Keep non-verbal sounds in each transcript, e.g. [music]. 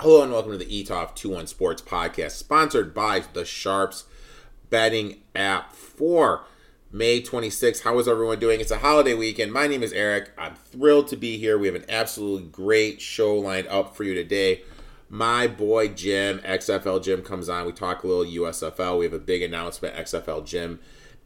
Hello and welcome to the ETOF 21 Sports Podcast, sponsored by the Sharpz Betting App for May 26th. How is everyone doing? It's a holiday weekend. My name is Erik. I'm thrilled to be here. We have an absolutely great show lined up for you today. My boy Jim, XFL Jim, comes on. We talk a little USFL. We have a big announcement, XFL Jim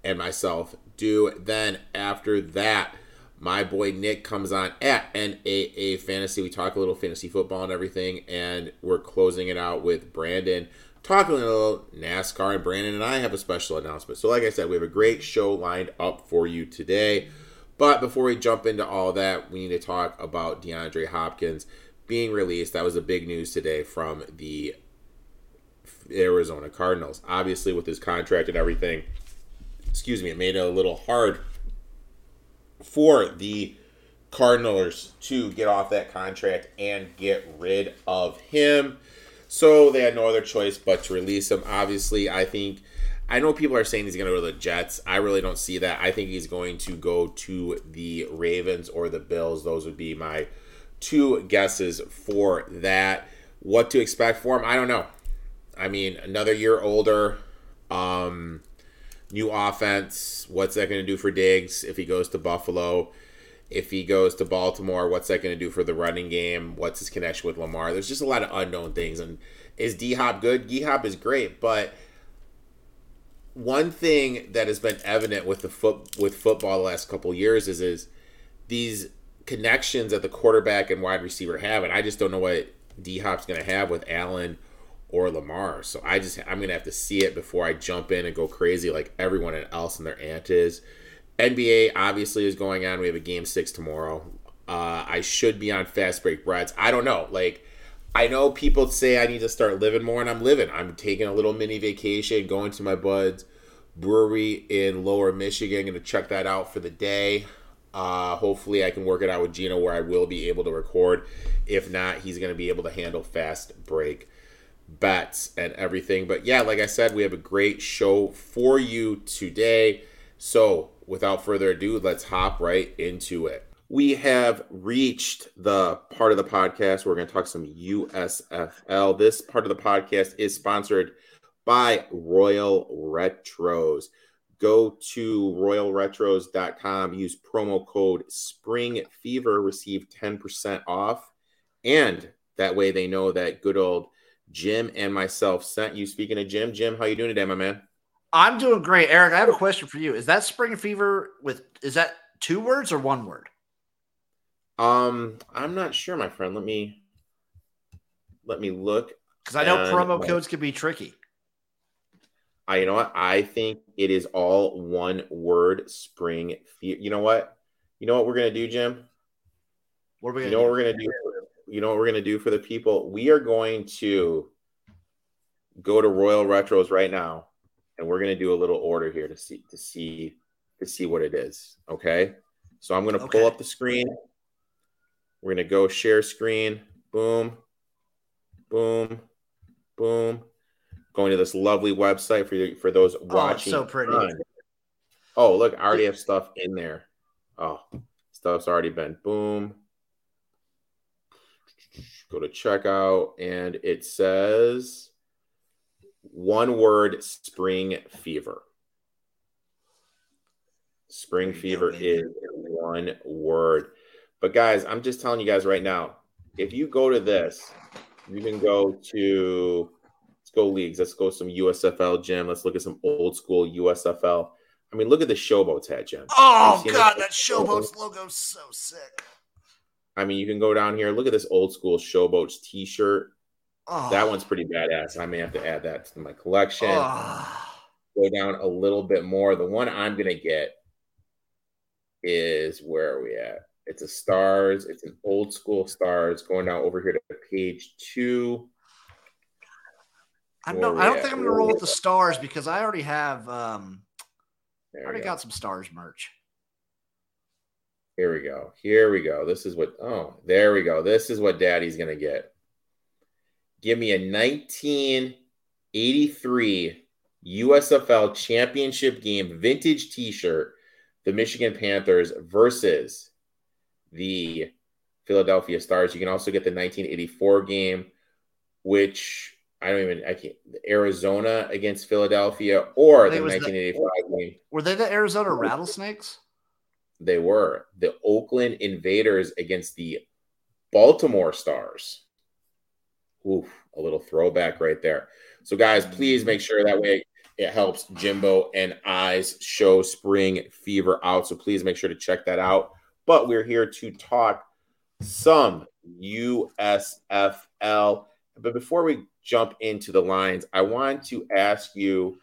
and myself do. Then after that, my boy Nick comes on at NAA Fantasy. We talk a little fantasy football and everything, and we're closing it out with Brandon talking a little NASCAR. And Brandon and I have a special announcement. So, like I said, we have a great show lined up for you today. But before we jump into all that, we need to talk about DeAndre Hopkins being released. That was the big news today from the Arizona Cardinals. Obviously, with his contract and everything, excuse me, it made it a little hard for the Cardinals to get off that contract and get rid of him. So they had no other choice but to release him. Obviously, I think I know people are saying he's going to go to the Jets. I really don't see that. I think he's going to go to the Ravens or the Bills. Those would be my two guesses for that. What to expect for him, I don't know. I mean, another year older. Um, new offense. What's that going to do for Diggs if he goes to Buffalo? If he goes to Baltimore, what's that going to do for the running game? What's his connection with Lamar? There's just a lot of unknown things. And is D Hop good? D Hop is great, but one thing that has been evident with the foot with football the last couple years is is these connections that the quarterback and wide receiver have, and I just don't know what D Hop's going to have with Allen or Lamar. So I just I'm gonna have to see it before I jump in and go crazy like everyone else and their aunt is. NBA obviously is going on. We have a game six tomorrow. Uh, I should be on fast break breads. I don't know. Like I know people say I need to start living more, and I'm living. I'm taking a little mini vacation, going to my buds brewery in Lower Michigan. Going to check that out for the day. Uh, hopefully, I can work it out with Gino where I will be able to record. If not, he's going to be able to handle fast break bets and everything. But yeah, like I said, we have a great show for you today. So without further ado, let's hop right into it. We have reached the part of the podcast where we're going to talk some USFL. This part of the podcast is sponsored by Royal Retros. Go to royalretros.com, use promo code Spring Fever, receive 10% off. And that way they know that good old Jim and myself sent you. Speaking of Jim, Jim, how you doing today, my man? I'm doing great, Erik. I have a question for you. Is that spring fever with is that two words or one word? Um, I'm not sure, my friend. Let me let me look because I know promo codes can be tricky. I, you know what? I think it is all one word. Spring fever. You know what? You know what we're gonna do, Jim? What are we? you know do? what we're gonna do? You know what we're going to do for the people? We are going to go to Royal Retros right now, and we're going to do a little order here to see to see to see what it is. Okay, so I'm going to okay. pull up the screen. We're going to go share screen. Boom, boom, boom. Going to this lovely website for you, for those oh, watching. Oh, so pretty. Oh, look, I already have stuff in there. Oh, stuff's already been boom Go to checkout, and it says one word spring fever. Spring fever is one word. But guys, I'm just telling you guys right now, if you go to this, you can go to let's go leagues. Let's go some USFL Jim. Let's look at some old school USFL. I mean, look at the showboats hat, Jim. Oh god, that showboats logo is so sick. I mean, you can go down here. Look at this old school Showboats T-shirt. Oh. That one's pretty badass. I may have to add that to my collection. Oh. Go down a little bit more. The one I'm gonna get is where are we at? It's a stars. It's an old school stars. Going down over here to page two. I don't. I don't think I'm gonna roll with the stars because I already have. um I already got some stars merch. Here we go. Here we go. This is what, oh, there we go. This is what daddy's going to get. Give me a 1983 USFL championship game vintage t shirt, the Michigan Panthers versus the Philadelphia Stars. You can also get the 1984 game which I don't even I can't Arizona against Philadelphia or the 1985 the, game. Were they the Arizona Rattlesnakes? They were the Oakland Invaders against the Baltimore Stars. Oof, a little throwback right there. So, guys, please make sure that way it helps Jimbo and I's show Spring Fever out. So, please make sure to check that out. But we're here to talk some USFL. But before we jump into the lines, I want to ask you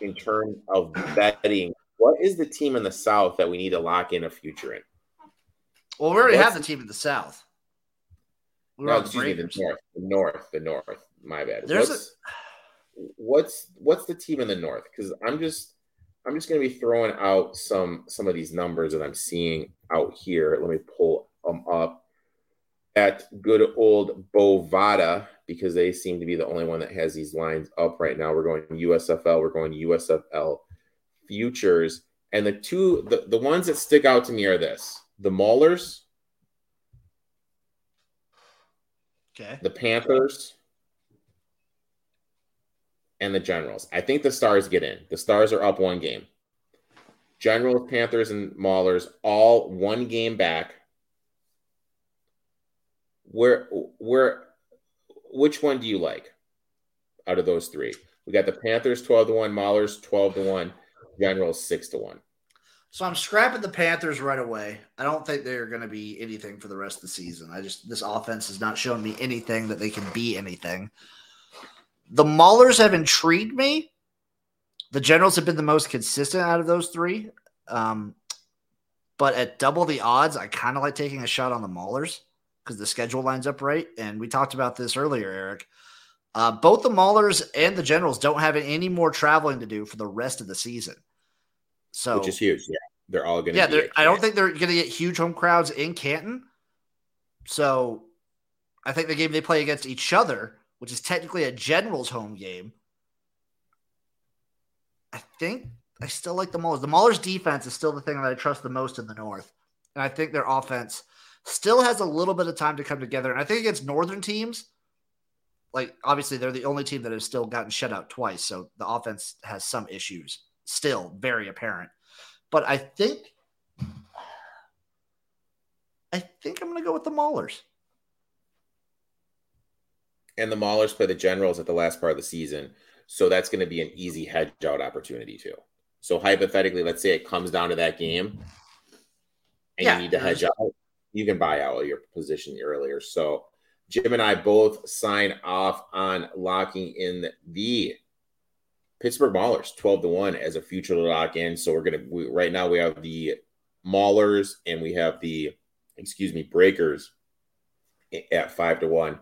in terms of betting, what is the team in the South that we need to lock in a future in? Well, we already What's have the team in the South. We're no, excuse me, the North. The North. The North. My bad. There's what's, a... what's what's the team in the North? Because I'm just I'm just going to be throwing out some some of these numbers that I'm seeing out here. Let me pull them up at good old Bovada because they seem to be the only one that has these lines up right now. We're going USFL, we're going USFL futures. And the two, the, the ones that stick out to me are this the Maulers, okay, the Panthers, and the Generals. I think the Stars get in. The Stars are up one game. Generals, Panthers, and Maulers all one game back where where which one do you like out of those three? We got the Panthers 12 to 1, Maulers 12 to 1, Generals 6 to 1. So I'm scrapping the Panthers right away. I don't think they're going to be anything for the rest of the season. I just this offense has not shown me anything that they can be anything. The Maulers have intrigued me. The Generals have been the most consistent out of those three. Um, but at double the odds, I kind of like taking a shot on the Maulers because the schedule lines up right. And we talked about this earlier, Erik. Uh, both the Maulers and the Generals don't have any more traveling to do for the rest of the season. So, which is huge. Yeah, they're all going to. Yeah, I don't think they're going to get huge home crowds in Canton. So, I think the game they play against each other, which is technically a Generals home game, I think I still like the Maulers. The Maulers defense is still the thing that I trust the most in the North, and I think their offense still has a little bit of time to come together. And I think against Northern teams, like obviously they're the only team that has still gotten shut out twice. So the offense has some issues still very apparent. But I think I think I'm gonna go with the Maulers. And the Maulers play the Generals at the last part of the season. So that's going to be an easy hedge out opportunity too. So hypothetically, let's say it comes down to that game and yeah, you need to hedge out you can buy out your position earlier. So Jim and I both sign off on locking in the Pittsburgh Maulers 12 to 1 as a future lock in. So we're going to, we, right now we have the Maulers and we have the, excuse me, Breakers at 5 to 1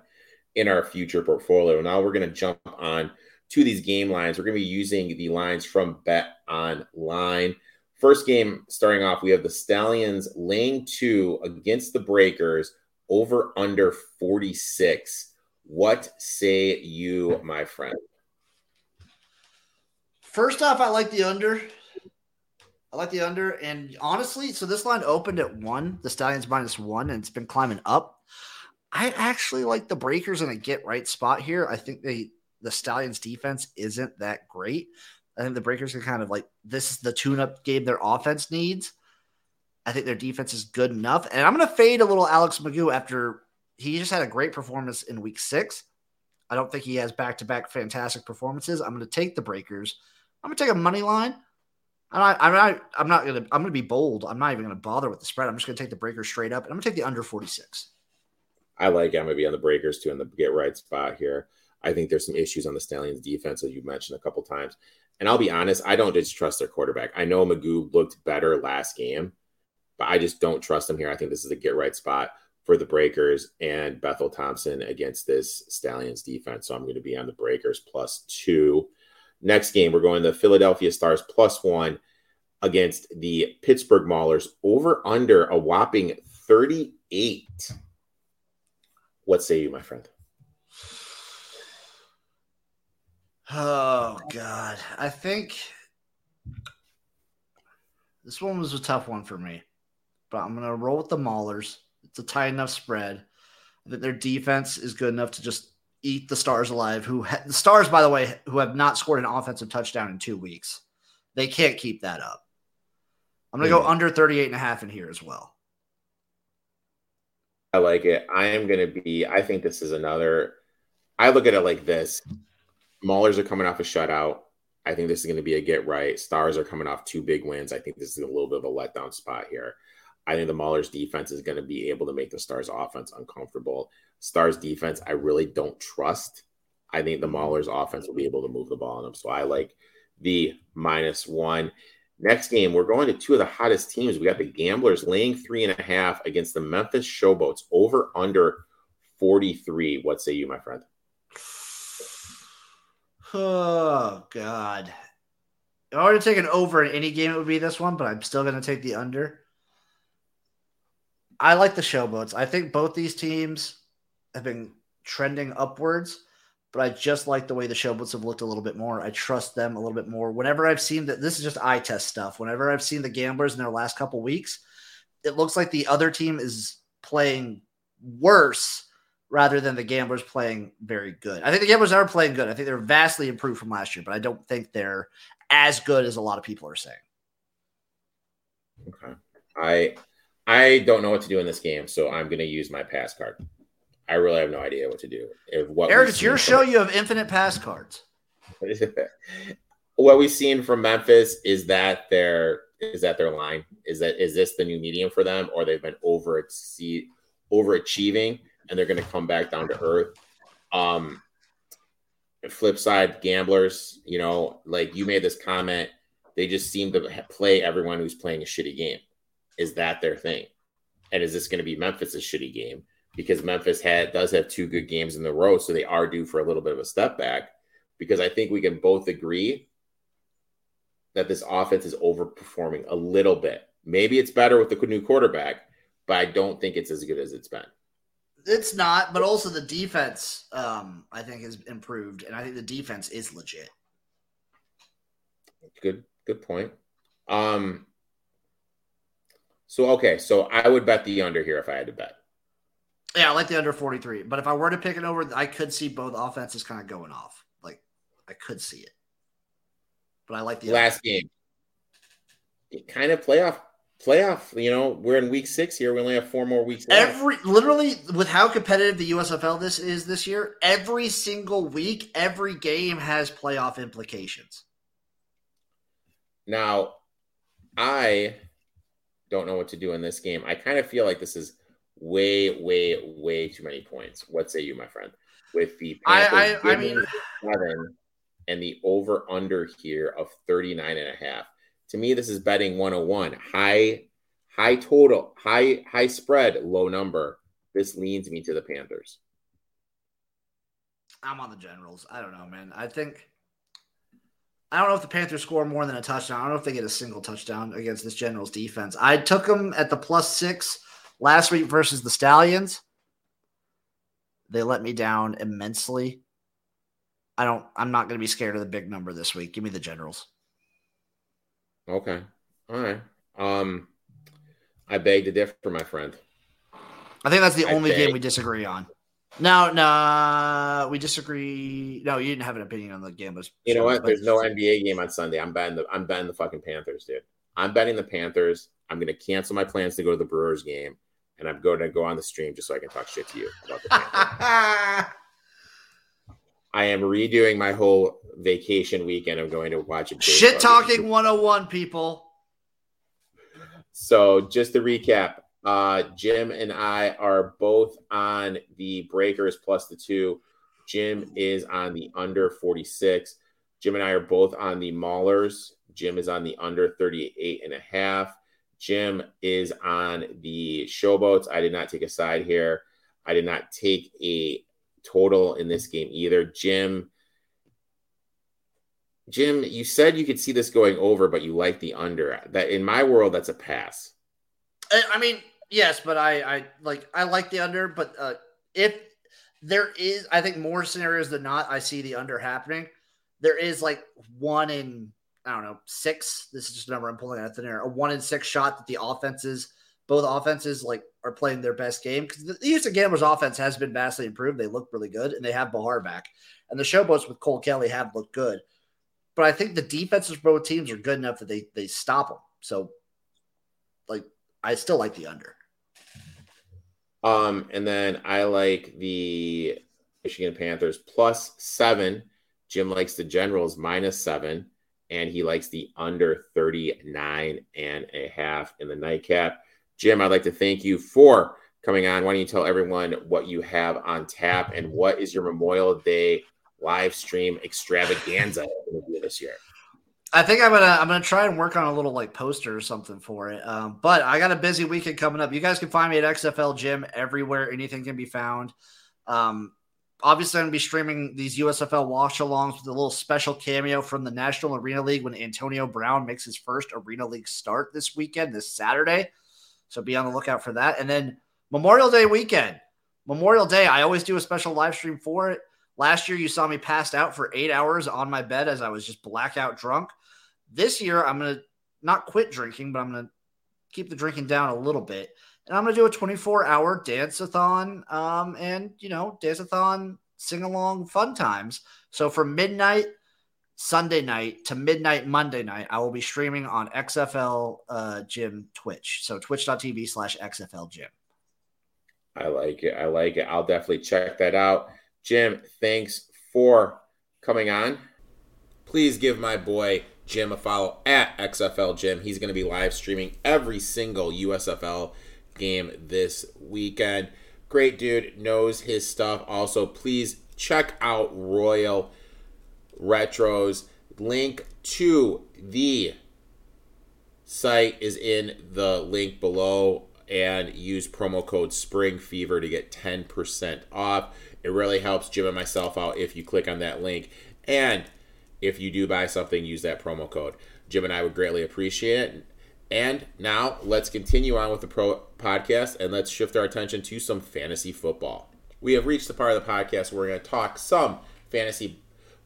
in our future portfolio. Now we're going to jump on to these game lines. We're going to be using the lines from Bet Online. First game starting off, we have the Stallions laying two against the Breakers over under 46. What say you, my friend? First off, I like the under. I like the under. And honestly, so this line opened at one, the Stallions minus one, and it's been climbing up. I actually like the Breakers in a get right spot here. I think they the Stallions defense isn't that great. I think the Breakers can kind of like this is the tune up game their offense needs. I think their defense is good enough. And I'm going to fade a little Alex McGough after he just had a great performance in week six. I don't think he has back to back fantastic performances. I'm going to take the Breakers. I'm going to take a money line. I'm not, I'm not, I'm not going to, I'm going to be bold. I'm not even going to bother with the spread. I'm just going to take the Breakers straight up and I'm going to take the under 46. I like. I'm going to be on the Breakers too in the get right spot here. I think there's some issues on the Stallions defense, as you mentioned a couple times. And I'll be honest, I don't distrust their quarterback. I know McGough looked better last game, but I just don't trust them here. I think this is a get right spot for the Breakers and Bethel Thompson against this Stallions defense. So I'm going to be on the Breakers plus two. Next game, we're going the Philadelphia Stars plus one against the Pittsburgh Maulers over under a whopping 38. What say you, my friend? Oh God, I think this one was a tough one for me, but I'm gonna roll with the Maulers. It's a tight enough spread. I think their defense is good enough to just eat the Stars alive. Who ha- the Stars, by the way, who have not scored an offensive touchdown in two weeks. They can't keep that up. I'm going to go under 38 and a half in here as well. I like it. I am going to be, I think this is another, I look at it like this Maulers are coming off a shutout. I think this is going to be a get right. Stars are coming off two big wins. I think this is a little bit of a letdown spot here. I think the Maulers defense is going to be able to make the Stars offense uncomfortable. Stars defense, I really don't trust. I think the Maulers offense will be able to move the ball on them. So I like the minus one. Next game, we're going to two of the hottest teams. We got the Gamblers laying three and a half against the Memphis Showboats over under 43. What say you, my friend? [sighs] Oh, God. If I were to take an over in any game, it would be this one, but I'm still going to take the under. I like the Showboats. I think both these teams have been trending upwards but I just like the way the Showboats have looked a little bit more. I trust them a little bit more. Whenever I've seen that, this is just eye test stuff. Whenever I've seen the Gamblers in their last couple weeks, it looks like the other team is playing worse rather than the Gamblers playing very good. I think the Gamblers are playing good. I think they're vastly improved from last year, but I don't think they're as good as a lot of people are saying. Okay. I I don't know what to do in this game, so I'm going to use my pass card. I really have no idea what to do. If what Erik, it's your show. You have infinite pass cards. [laughs] what we've seen from Memphis is that their is that their line is that is this the new medium for them, or they've been over overachieving and they're going to come back down to earth. Um, flip side, gamblers, you know, like you made this comment, they just seem to play everyone who's playing a shitty game. Is that their thing? And is this going to be Memphis's shitty game? because Memphis had does have two good games in the row, so they are due for a little bit of a step back. Because I think we can both agree that this offense is overperforming a little bit. Maybe it's better with the new quarterback, but I don't think it's as good as it's been. It's not, but also the defense, um, I think, has improved, and I think the defense is legit. Good, good point. Um, so okay, so I would bet the under here if I had to bet. Yeah, I like the under 43. But if I were to pick it over, I could see both offenses kind of going off. Like, I could see it. But I like the last under. game. It kind of playoff, playoff. You know, we're in week six here. We only have four more weeks. Left. Every literally with how competitive the USFL this is this year, every single week, every game has playoff implications. Now, I don't know what to do in this game. I kind of feel like this is way, way, way too many points. What say you, my friend? With the Panthers I, I, I mean, seven and the over under here of 39 and a half. To me, this is betting 101. High, high total, high, high spread, low number. This leans me to the Panthers. I'm on the Generals. I don't know, man. I think I don't know if the Panthers score more than a touchdown. I don't know if they get a single touchdown against this Generals defense. I took them at the plus six Last week versus the Stallions, they let me down immensely. I don't. I'm not going to be scared of the big number this week. Give me the Generals. Okay. All right. Um, I beg to differ, my friend. I think that's the I only beg. game we disagree on. No, no, we disagree. No, you didn't have an opinion on the game. You know what? There's no NBA game on Sunday. I'm betting the I'm betting the fucking Panthers, dude. I'm betting the Panthers. I'm going to cancel my plans to go to the Brewers game and I'm going to go on the stream just so I can talk shit to you about the [laughs] I am redoing my whole vacation weekend. I'm going to watch it. Shit talking 101, people. So just to recap, uh, Jim and I are both on the breakers plus the two. Jim is on the under 46. Jim and I are both on the maulers. Jim is on the under 38 and a half. Jim is on the showboats. I did not take a side here. I did not take a total in this game either. Jim, Jim, you said you could see this going over, but you like the under. That in my world, that's a pass. I mean, yes, but I, I like I like the under, but uh, if there is, I think more scenarios than not, I see the under happening. There is like one in I don't know, six. This is just a number I'm pulling out of thin air. A one in six shot that the offenses both offenses like are playing their best game because the Houston Gamblers offense has been vastly improved. They look really good and they have Bahar back. And the Showboats with Cole Kelley have looked good. But I think the defenses for both teams are good enough that they they stop them. So like I still like the under. Um, and then I like the Michigan Panthers plus seven. Jim likes the Generals minus seven, and he likes the under 39 and a half in the nightcap. Jim, I'd like to thank you for coming on. Why don't you tell everyone what you have on tap and what is your Memorial Day live stream extravaganza this year? I think I'm gonna I'm gonna try and work on a little like poster or something for it. Um, but I got a busy weekend coming up. You guys can find me at XFL Jim everywhere. Anything can be found. Um, obviously, I'm gonna be streaming these USFL watch alongs with a little special cameo from the National Arena League when Antonio Brown makes his first Arena League start this weekend, this Saturday. So be on the lookout for that. And then Memorial Day weekend, Memorial Day, I always do a special live stream for it. Last year, you saw me passed out for eight hours on my bed as I was just blackout drunk. This year, I'm going to not quit drinking, but I'm going to keep the drinking down a little bit. And I'm going to do a 24 hour dance-a-thon um, and, you know, dance-a-thon sing along fun times. So from midnight Sunday night to midnight Monday night, I will be streaming on XFL uh, Jim Twitch. So twitch.tv slash XFL Jim. I like it. I like it. I'll definitely check that out. Jim, thanks for coming on. Please give my boy Jim a follow at XFL Jim. He's going to be live streaming every single USFL game this weekend. Great dude, knows his stuff. Also, please check out Royal Retros. Link to the site is in the link below and use promo code Spring Fever to get 10% off. It really helps Jim and myself out if you click on that link. And if you do buy something, use that promo code. Jim and I would greatly appreciate it. And now let's continue on with the pro podcast and let's shift our attention to some fantasy football. We have reached the part of the podcast where we're going to talk some fantasy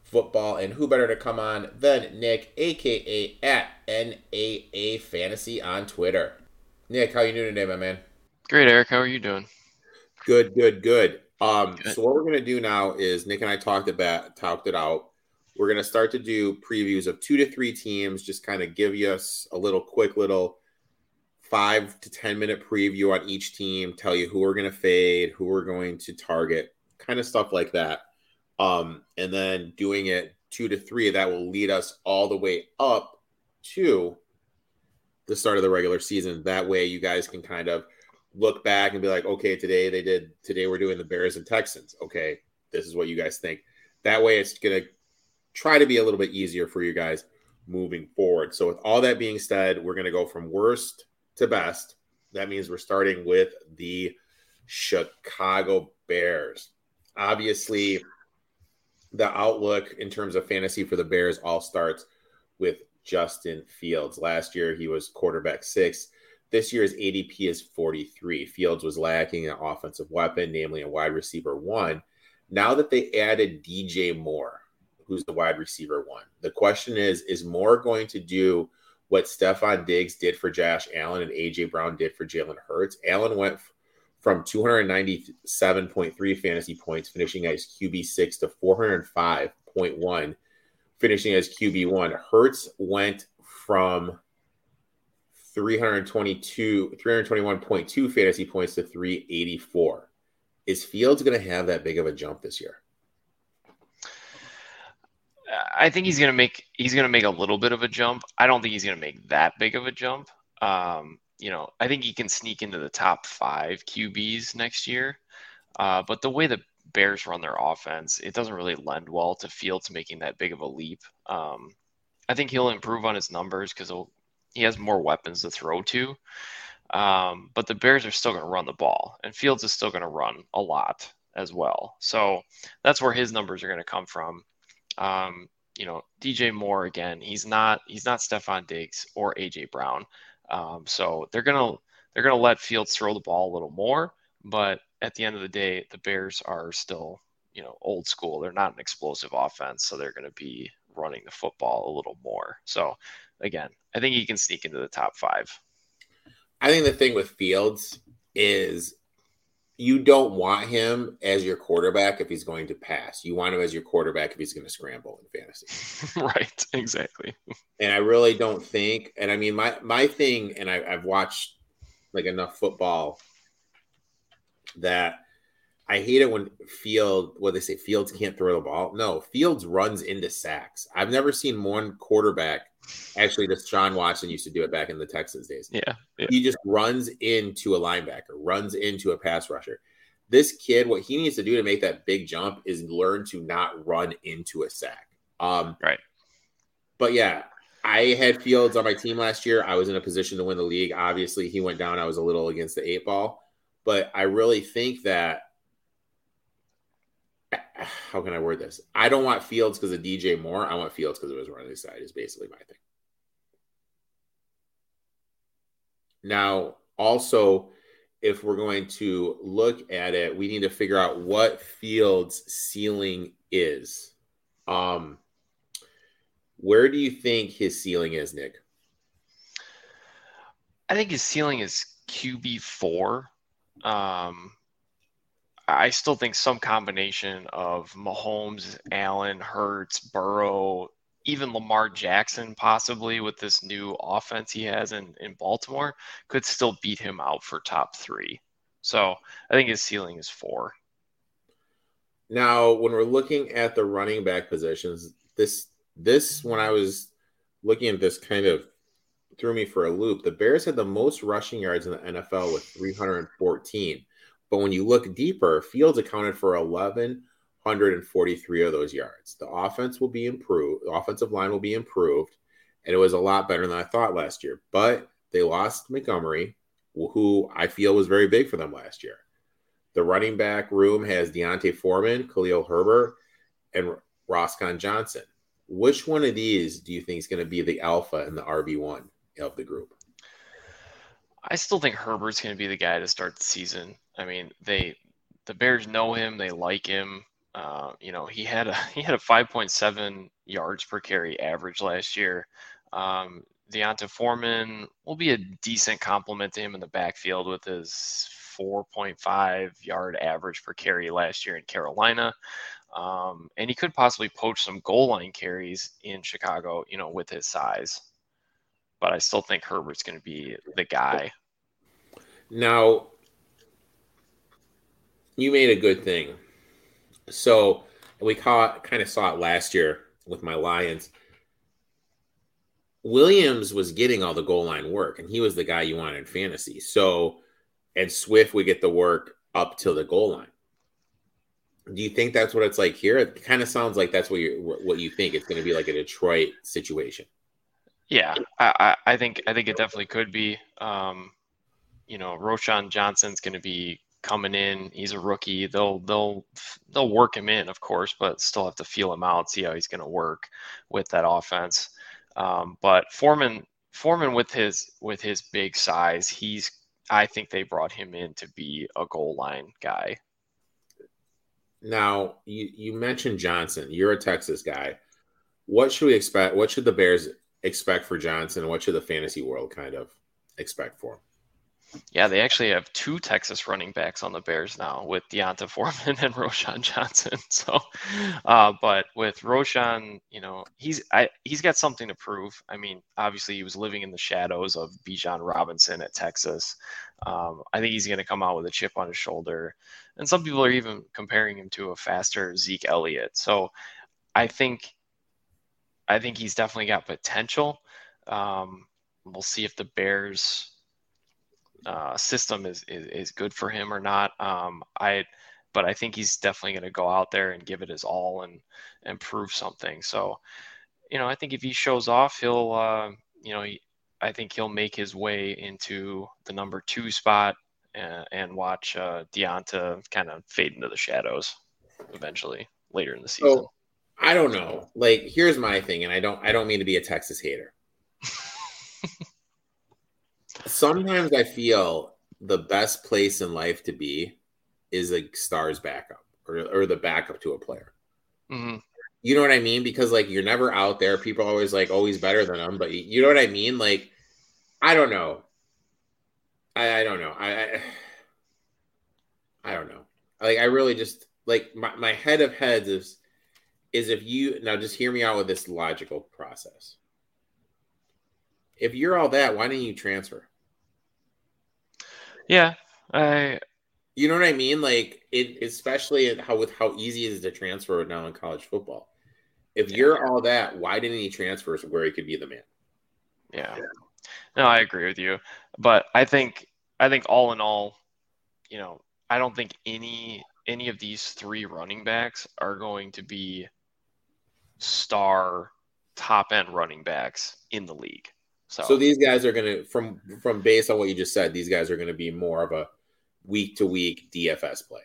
football, and who better to come on than Nick, aka at NAA Fantasy on Twitter. Nick, how you doing today, my man? Great, Erik. How are you doing? Good, good, good. Um, good. so what we're gonna do now is Nick and I talked about talked it out. We're gonna start to do previews of two to three teams, just kind of give you us a little quick little five to ten minute preview on each team, tell you who we're gonna fade, who we're going to target, kind of stuff like that. Um, and then doing it two to three, that will lead us all the way up to the start of the regular season. That way, you guys can kind of look back and be like, okay, today they did, today we're doing the Bears and Texans. Okay, this is what you guys think. That way, it's going to try to be a little bit easier for you guys moving forward. So, with all that being said, we're going to go from worst to best. That means we're starting with the Chicago Bears. Obviously, the outlook in terms of fantasy for the Bears all starts with Justin Fields. Last year, he was quarterback six. This year's ADP is 43. Fields was lacking an offensive weapon, namely a wide receiver one. Now that they added DJ Moore, who's the wide receiver one, the question is Is Moore going to do what Stefon Diggs did for Josh Allen and AJ Brown did for Jalen Hurts? Allen went from 297.3 fantasy points, finishing as QB6 to 405.1, finishing as QB1. Hurts went from 322, 321.2 fantasy points to 384. Is Fields going to have that big of a jump this year? I think he's to make he's to make a little bit of a jump. I don't think he's to make that big of a jump. Um, you know, I think he can sneak into the top five QBs next year. Uh, but the way the Bears run their offense, it doesn't really lend well to Fields making that big of a leap. Um, I think he'll improve on his numbers because he has more weapons to throw to. Um, but the Bears are still going to run the ball, and Fields is still going to run a lot as well. So that's where his numbers are going to come from. Um, you know, DJ Moore again, he's not he's not Stefon Diggs or AJ Brown. Um, so they're gonna they're gonna let Fields throw the ball a little more, but at the end of the day, the Bears are still you know old school. They're not an explosive offense, so they're to be running the football a little more. So again, I think he can sneak into the top five. I think the thing with Fields is you don't want him as your quarterback if he's going to pass. You want him as your quarterback if he's going to scramble in fantasy. [laughs] right, exactly. And I really don't think. And I mean, my my thing, and I, I've watched like enough football that I hate it when Field, what they say, Fields can't throw the ball. No, Fields runs into sacks. I've never seen one quarterback. Actually, Deshaun Watson used to do it back in the Texans days. Yeah, yeah. He just runs into a linebacker, runs into a pass rusher. This kid, what he needs to do to make that big jump is learn to not run into a sack. Um, right. But yeah, I had Fields on my team last year. I was in a position to win the league. Obviously, he went down. I was a little against the eight ball, but I really think that [sighs] how can I word this? I don't want Fields because of DJ Moore. I want Fields because of his running side. Is basically my thing. Now, also, if we're going to look at it, we need to figure out what Fields' ceiling is. Um, where do you think his ceiling is, Nick? I think his ceiling is QB four. Um, I still think some combination of Mahomes, Allen, Hurts, Burrow, even Lamar Jackson, possibly with this new offense he has in, in Baltimore, could still beat him out for top three. So I think his ceiling is four. Now, when we're looking at the running back positions, this this when I was looking at this kind of threw me for a loop. The Bears had the most rushing yards in the NFL with 314. But when you look deeper, Fields accounted for 1,143 of those yards. The offense will be improved. The offensive line will be improved. And it was a lot better than I thought last year. But they lost Montgomery, who I feel was very big for them last year. The running back room has D'Onta Foreman, Khalil Herbert, and Roschon Johnson. Which one of these do you think is going to be the alpha and the RB1 of the group? I still think Herbert's going to be the guy to start the season. I mean, they the Bears know him, they like him. Uh, you know, he had a [laughs] he had a 5.7 yards per carry average last year. Um, D'Onta Foreman will be a decent complement to him in the backfield with his 4.5 yard average per carry last year in Carolina. Um, and he could possibly poach some goal line carries in Chicago, you know, with his size. But I still think Herbert's going to be the guy. Now, you made a good thing. So we caught kind of saw it last year with my Lions. Williams was getting all the goal line work, and he was the guy you wanted in fantasy. So, and Swift would get the work up to the goal line. Do you think that's what it's like here? It kind of sounds like that's what you what you think it's going to be like a Detroit situation. Yeah, I, I think I think it definitely could be. Um, you know, Roschon Johnson's going to be coming in. He's a rookie. They'll they'll they'll work him in, of course, but still have to feel him out, see how he's going to work with that offense. Um, but Foreman Foreman with his with his big size, he's I think they brought him in to be a goal line guy. Now you you mentioned Johnson. You're a Texas guy. What should we expect? What should the Bears expect for Johnson? What should the fantasy world kind of expect for him? Yeah, they actually have two Texas running backs on the Bears now with D'Onta [laughs] Foreman and Roschon Johnson. [laughs] So, uh, but with Roschon, you know, he's I, he's got something to prove. I mean, obviously, he was living in the shadows of Bijan Robinson at Texas. Um, I think he's going to come out with a chip on his shoulder, and some people are even comparing him to a faster Zeke Elliott. So, I think, I think he's definitely got potential. Um, we'll see if the Bears uh, system is, is, is good for him or not. Um, I, but I think he's definitely going to go out there and give it his all and and prove something. So, you know, I think if he shows off, he'll, uh, you know, he, I think he'll make his way into the number two spot and, and watch uh, D'Onta kind of fade into the shadows eventually later in the season. So, I don't know. Like, here's my thing, and I don't, I don't mean to be a Texas hater. [laughs] sometimes I feel the best place in life to be is a star's backup or, or the backup to a player. Mm-hmm. You know what I mean? Because like you're never out there. People are always like, oh, he's better than them. But you know what I mean? Like, I don't know. I, I don't know. I, I I don't know. Like I really just like my, my head of heads is is if you now just hear me out with this logical process. If you're all that, why didn't you transfer? Yeah, I You know what I mean? Like it, especially how with how easy it is to transfer now in college football. If you're all that, why didn't he transfer where he could be the man? yeah. No, I agree with you. But I think I think all in all, you know, I don't think any any of these three running backs are going to be star top end running backs in the league. So, So these guys are gonna from from based on what you just said, these guys are gonna be more of a week to week DFS play.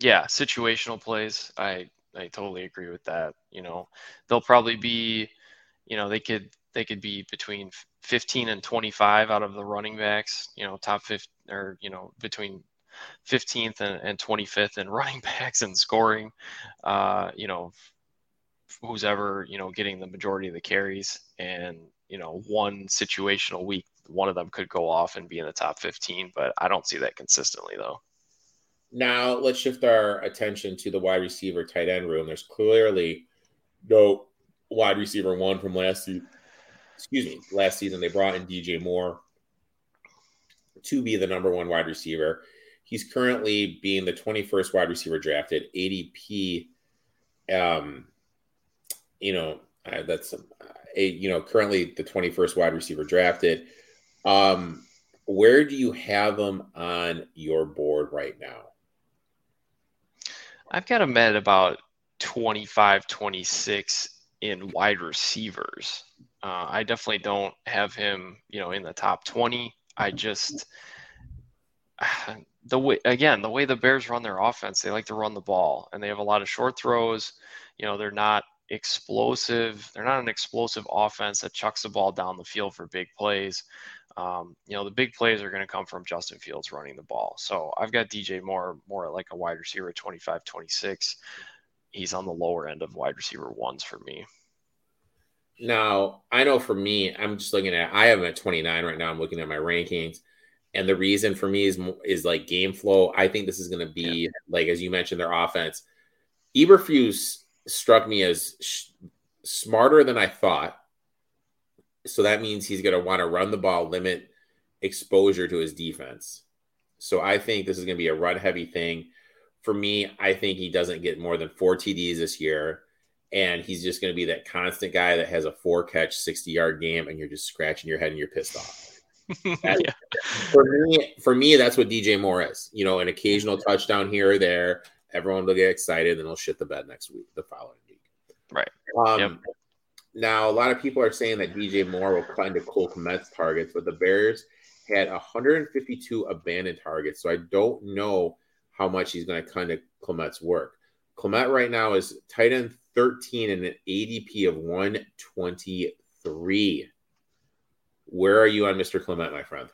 yeah, situational plays. I I totally agree with that. You know, they'll probably be, you know, they could they could be between 15 and 25 out of the running backs. You know, top 50 or you know between 15th and, and 25th in [laughs] running backs and scoring. Uh, you know, who's ever you know getting the majority of the carries, and you know one situational week, one of them could go off and be in the top 15. But I don't see that consistently though. Now let's shift our attention to the wide receiver tight end room. There's clearly no wide receiver one from last season. Excuse me, last season they brought in DJ Moore to be the number one wide receiver. He's currently being the 21st wide receiver drafted, ADP. Um, you know uh, that's a you know currently the 21st wide receiver drafted. Um, where do you have him on your board right now? I've got him at about 25, 26 in wide receivers. Uh, I definitely don't have him, you know, in the top 20. I just [sighs] the way again the way the Bears run their offense, they like to run the ball, and they have a lot of short throws. You know, they're not explosive. They're not an explosive offense that chucks the ball down the field for big plays. Um, you know, the big plays are going to come from Justin Fields running the ball. So I've got DJ Moore more like a wide receiver 25, 26. He's on the lower end of wide receiver ones for me. Now, I know for me, I'm just looking at I have him at 29 right now. I'm looking at my rankings. And the reason for me is is like game flow. I think this is going to be yeah. like as you mentioned their offense. Eberflus struck me as sh- smarter than I thought. So that means he's going to want to run the ball, limit exposure to his defense. So I think this is going to be a run heavy thing. For me, I think he doesn't get more than four TDs this year. And he's just going to be that constant guy that has a four catch, 60 yard game, and you're just scratching your head and you're pissed off. [laughs] yeah. For me, for me, that's what DJ Moore is. You know, an occasional touchdown here or there. Everyone will get excited, and they'll shit the bed next week, the following week. Right. Um, yep. Now, a lot of people are saying that DJ Moore will cut into Cole Kmet's targets, but the Bears had 152 abandoned targets, so I don't know how much he's going to cut into Clement's work. Clement right now is tight end 13 and an ADP of 123. Where are you on Mr. Clement, my friend?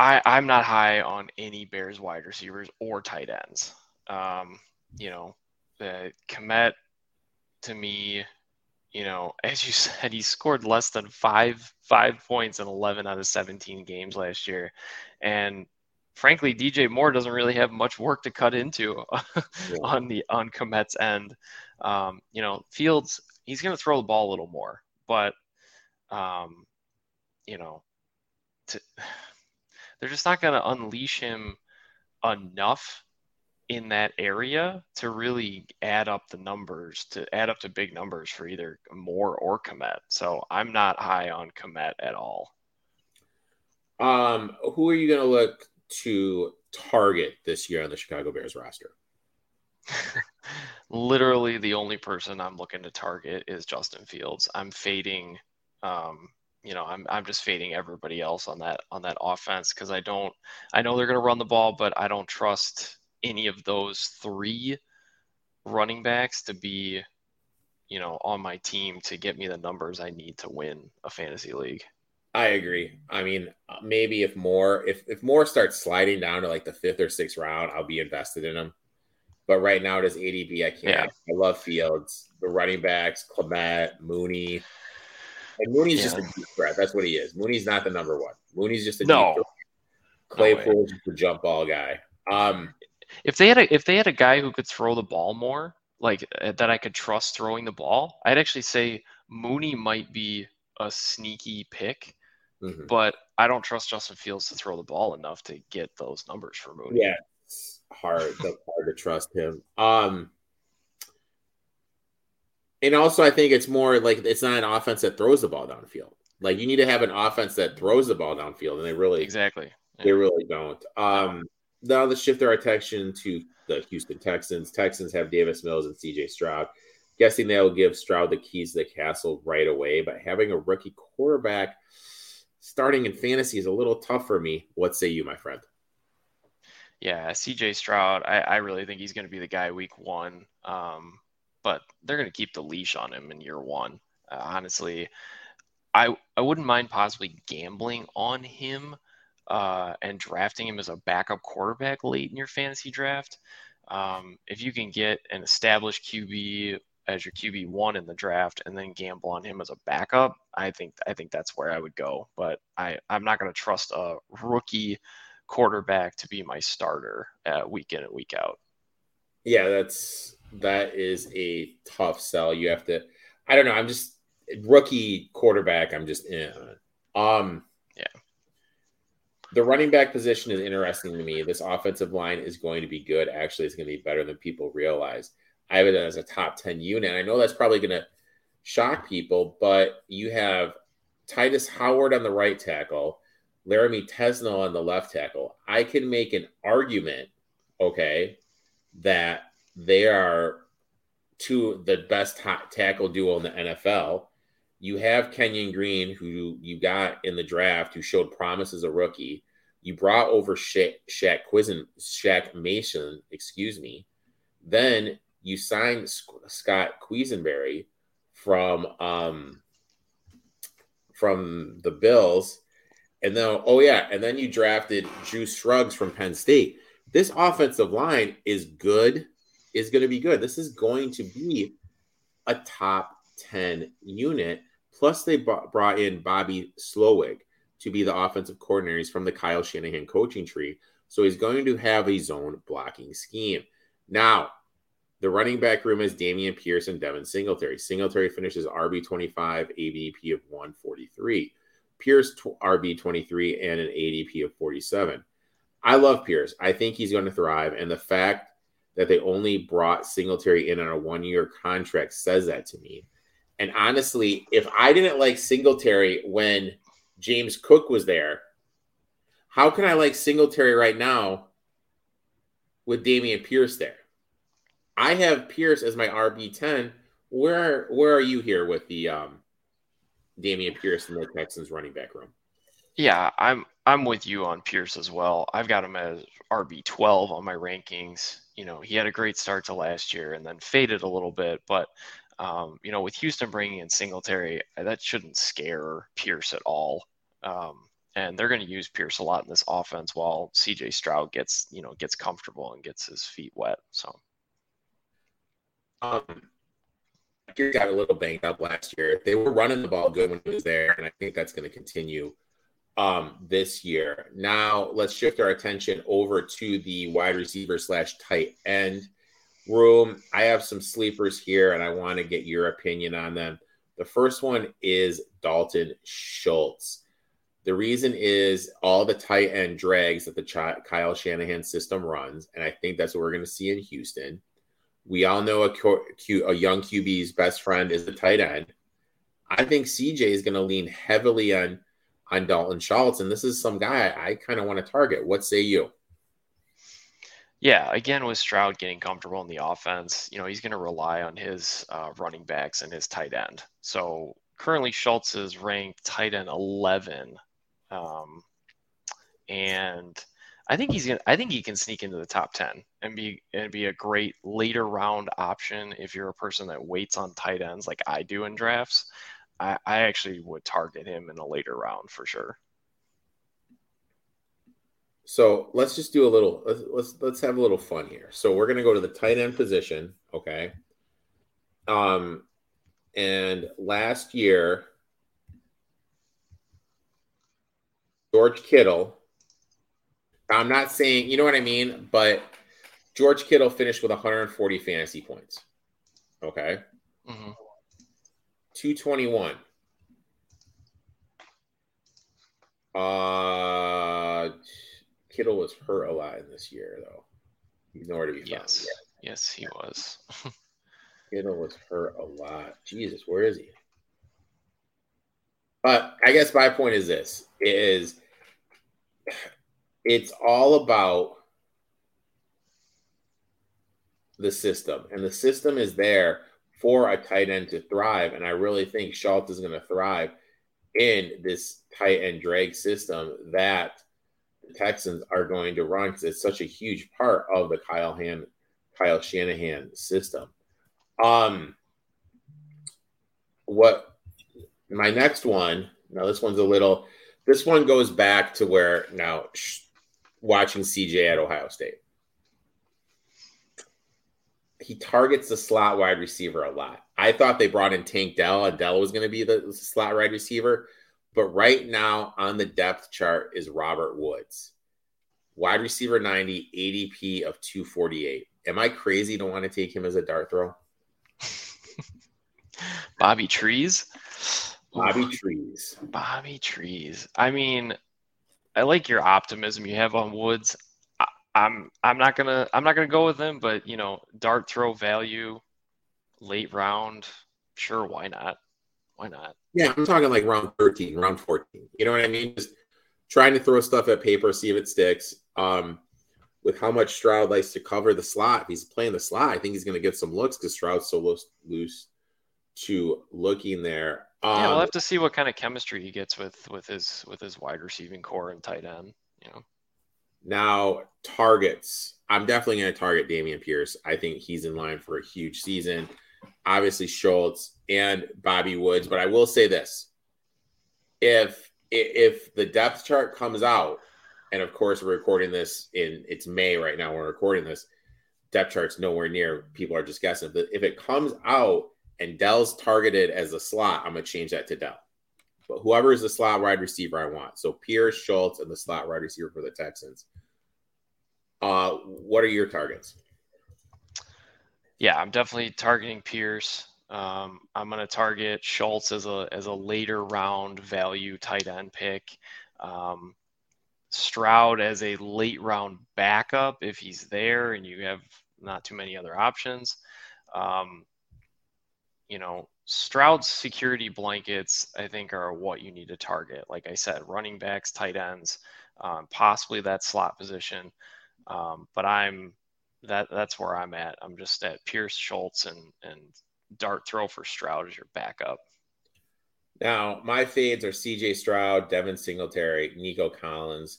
I, I'm not high on any Bears wide receivers or tight ends. Um, you know, the Kmet to me, you know, [laughs] as you said, he scored less than five five points in 11 out of 17 games last year, and frankly, DJ Moore doesn't really have much work to cut into [laughs] yeah. on the on Kmet's end. Um, you know, Fields he's going to throw the ball a little more, but um, you know, to, they're just not going to unleash him enough in that area to really add up the numbers to add up to big numbers for either Moore or Kmet. So I'm not high on Kmet at all. Um, who are you going to look to target this year on the Chicago Bears roster? [laughs] Literally, the only person I'm looking to target is Justin Fields. I'm fading um, you know, I'm I'm just fading everybody else on that on that offense because I don't I know they're going to run the ball, but I don't trust any of those three running backs to be, you know, on my team to get me the numbers I need to win a fantasy league. I agree. I mean, uh, maybe if Moore if if Moore starts sliding down to like the fifth or sixth round, I'll be invested in them. But right now it is ADP. I can't. Yeah. I love Fields, the running backs, Clement, Mooney. And Mooney's just a deep threat. That's what he is. Mooney's not the number one. Mooney's just a no. deep threat. Claypool's no just a jump ball guy. Um, if they had a if they had a guy who could throw the ball more, like uh, that I could trust throwing the ball, I'd actually say Mooney might be a sneaky pick. Mm-hmm. But I don't trust Justin Fields to throw the ball enough to get those numbers for Mooney. Yeah, it's hard. That's hard to trust him. Um, and also, I think it's more like it's not an offense that throws the ball downfield. Like you need to have an offense that throws the ball downfield, and they really exactly yeah. they really don't. Um, now let's shift our attention to the Houston Texans. Texans have Davis Mills and C.J. Stroud. Guessing they'll give Stroud the keys to the castle right away, but having a rookie quarterback starting in fantasy is a little tough for me. What say you, my friend? Yeah, CJ Stroud, I, I really think he's going to be the guy week one. Um, but they're going to keep the leash on him in year one. Uh, honestly, I I wouldn't mind possibly gambling on him uh, and drafting him as a backup quarterback late in your fantasy draft. Um, if you can get an established QB as your QB one in the draft and then gamble on him as a backup, I think I think that's where I would go. But I I'm not going to trust a rookie quarterback to be my starter uh, week in and week out. Yeah, that's that is a tough sell. You have to. I don't know. I'm just rookie quarterback. I'm just eh. um yeah. The running back position is interesting to me. This offensive line is going to be good. Actually, it's going to be better than people realize. I have it as a top 10 unit. I know that's probably going to shock people, but you have Tytus Howard on the right tackle, Laremy Tunsil on the left tackle. I can make an argument, okay, that they are two the best tackle duo in the NFL. You have Kenyon Green, who you got in the draft, who showed promise as a rookie. You brought over Shaq, Shaq Quizen, Shaq Mason, excuse me. Then you signed Scott Quessenberry from um, from the Bills, and then oh yeah, and then you drafted Juice Scruggs from Penn State. This offensive line is good, is going to be good. This is going to be a top ten unit. Plus, they brought in Bobby Slowik to be the offensive coordinator from the Kyle Shanahan coaching tree. So he's going to have a zone blocking scheme. Now, the running back room is Dameon Pierce and Devin Singletary. Singletary finishes RB 25, ADP of 143. Pierce RB 23 and an ADP of 47. I love Pierce. I think he's going to thrive. And the fact that they only brought Singletary in on a one year contract says that to me. And honestly, if I didn't like Singletary when James Cook was there, how can I like Singletary right now with Dameon Pierce there? I have Pierce as my RB ten. Where where are you here with the um, Dameon Pierce in the Texans running back room? Yeah, I'm I'm with you on Pierce as well. I've got him as RB twelve on my rankings. You know, he had a great start to last year and then faded a little bit, but um, you know, with Houston bringing in Singletary, that shouldn't scare Pierce at all. Um, and they're going to use Pierce a lot in this offense while CJ Stroud gets you know gets comfortable and gets his feet wet. So um, he got a little banged up last year. They were running the ball good when he was there, and I think that's going to continue um, this year. Now let's shift our attention over to the wide receiver slash tight end room. I have some sleepers here, and I want to get your opinion on them. The first one is Dalton Schultz. The reason is all the tight end drags that the Kyle Shanahan system runs, and I think that's what we're going to see in Houston. We all know a, Q, a young QB's best friend is the tight end. I think CJ is going to lean heavily on on Dalton Schultz, and this is some guy I kind of want to target. What say you? Yeah, again with Stroud getting comfortable in the offense, you know he's going to rely on his uh, running backs and his tight end. So currently Schultz is ranked tight end 11, um, and I think he's gonna. I think he can sneak into the top ten and be and be a great later round option if you're a person that waits on tight ends like I do in drafts. I, I actually would target him in a later round for sure. So let's just do a little. Let's let's, let's have a little fun here. So we're gonna go to the tight end position, okay? Um, and last year George Kittle. I'm not saying, you know what I mean, but George Kittle finished with 140 fantasy points. Okay. Mhm. 221. Uh, Kittle was hurt a lot in this year, though. He's nowhere to be found. Yes. Yes, he was. [laughs] Kittle was hurt a lot. Jesus, where is he? But I guess my point is this: is it's all about the system, and the system is there for a tight end to thrive. And I really think Schultz is going to thrive in this tight end drag system that the Texans are going to run because it's such a huge part of the Kyle Han, Kyle Shanahan system. Um, what my next one? Now this one's a little. This one goes back to where now sh- watching CJ at Ohio State. He targets the slot wide receiver a lot. I thought they brought in Tank Dell, and Dell was going to be the slot wide receiver. But right now on the depth chart is Robert Woods, wide receiver 90, ADP of 248. Am I crazy to want to take him as a dart throw? [laughs] Bobby Trees. Bobby Trees. Bobby Trees. I mean, I like your optimism you have on Woods. I'm I'm not gonna I'm not gonna go with him, but you know, dart throw value, late round, sure, why not? Why not? Yeah, I'm talking like round 13, round 14. You know what I mean? Just trying to throw stuff at paper, see if it sticks. Um, with how much Stroud likes to cover the slot, if he's playing the slot, I think he's going to get some looks because Stroud's so loose, loose to looking there. Um, Yeah, we'll have to see what kind of chemistry he gets with with his with his wide receiving core and tight end. You know, Now, targets. I'm definitely going to target Dameon Pierce. I think he's in line for a huge season. Obviously, Schultz and Bobby Woods. But I will say this: if if the depth chart comes out, and of course we're recording this in it's May right now. We're recording this. Depth chart's nowhere near. People are just guessing. But if it comes out and Dell's targeted as a slot, I'm gonna change that to Dell. But whoever is the slot wide receiver I want. So Pierce, Schultz, and the slot wide receiver for the Texans. Uh, what are your targets? yeah, I'm definitely targeting Pierce. Um, I'm going to target Schultz as a as a later round value tight end pick. Um, Stroud as a late round backup if he's there and you have not too many other options. Um, you know, Stroud's security blankets, I think, are what you need to target. Like I said, running backs, tight ends, um, possibly that slot position. Um, but I'm that that's where I'm at. I'm just at Pierce Schultz and and dart throw for Stroud as your backup. Now, my fades are CJ Stroud, Devin Singletary, Nico Collins,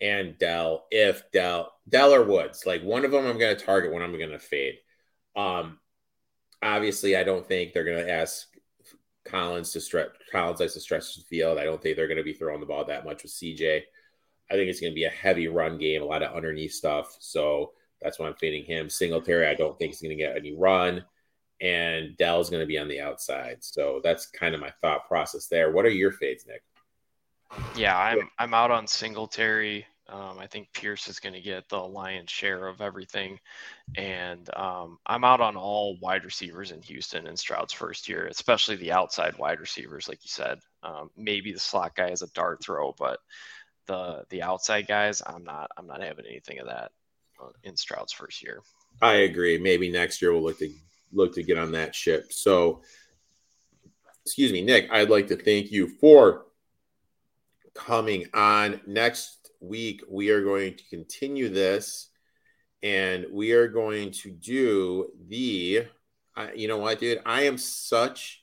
and Dell. If Dell, Dell or Woods, like one of them, I'm going to target, one I'm going to fade. Um, obviously, I don't think they're going to ask Collins to stretch. Collins likes to stretch the field. I don't think they're going to be throwing the ball that much with CJ. I think it's going to be a heavy run game, a lot of underneath stuff. So that's why I'm fading him. Singletary, I don't think he's going to get any run and Dell's going to be on the outside. So that's kind of my thought process there. What are your fades, Nick? Yeah, I'm I'm out on Singletary. Um, I think Pierce is going to get the lion's share of everything, and um, I'm out on all wide receivers in Houston in Stroud's first year, especially the outside wide receivers, like you said. Um, maybe the slot guy is a dart throw, but the the outside guys, I'm not I'm not having anything of that uh, in Stroud's first year. I agree. Maybe next year we'll look to look to get on that ship. So, excuse me, Nick. I'd like to thank you for coming on. Next week we are going to continue this, and we are going to do the. I you know what, dude? I am such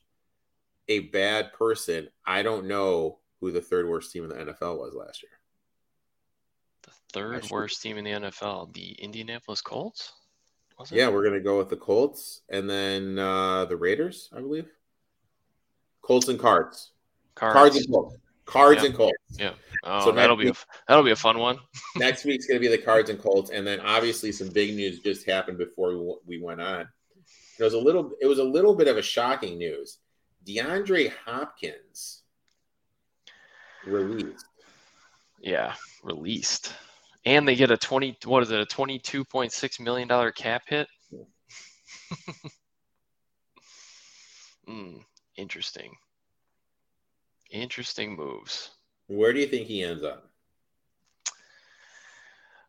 a bad person. I don't know who the third worst team in the NFL was last year. Third worst team in the NFL, the Indianapolis Colts. Was it? Yeah, we're gonna go with the Colts and then uh the Raiders, I believe. Colts and Cards. Cards. Cards and Colts. Cards Yeah. and Colts. Yeah. Oh, So that'll next be a, that'll be a fun one. [laughs] Next week's gonna be the Cards and Colts, and then obviously some big news just happened before we, we went on. It was a little. It was a little bit of a shocking news. DeAndre Hopkins released Yeah, released. And they get a 20 what is it, a 22.6 million dollar cap hit? [laughs] mm, interesting. Interesting moves. Where do you think he ends up?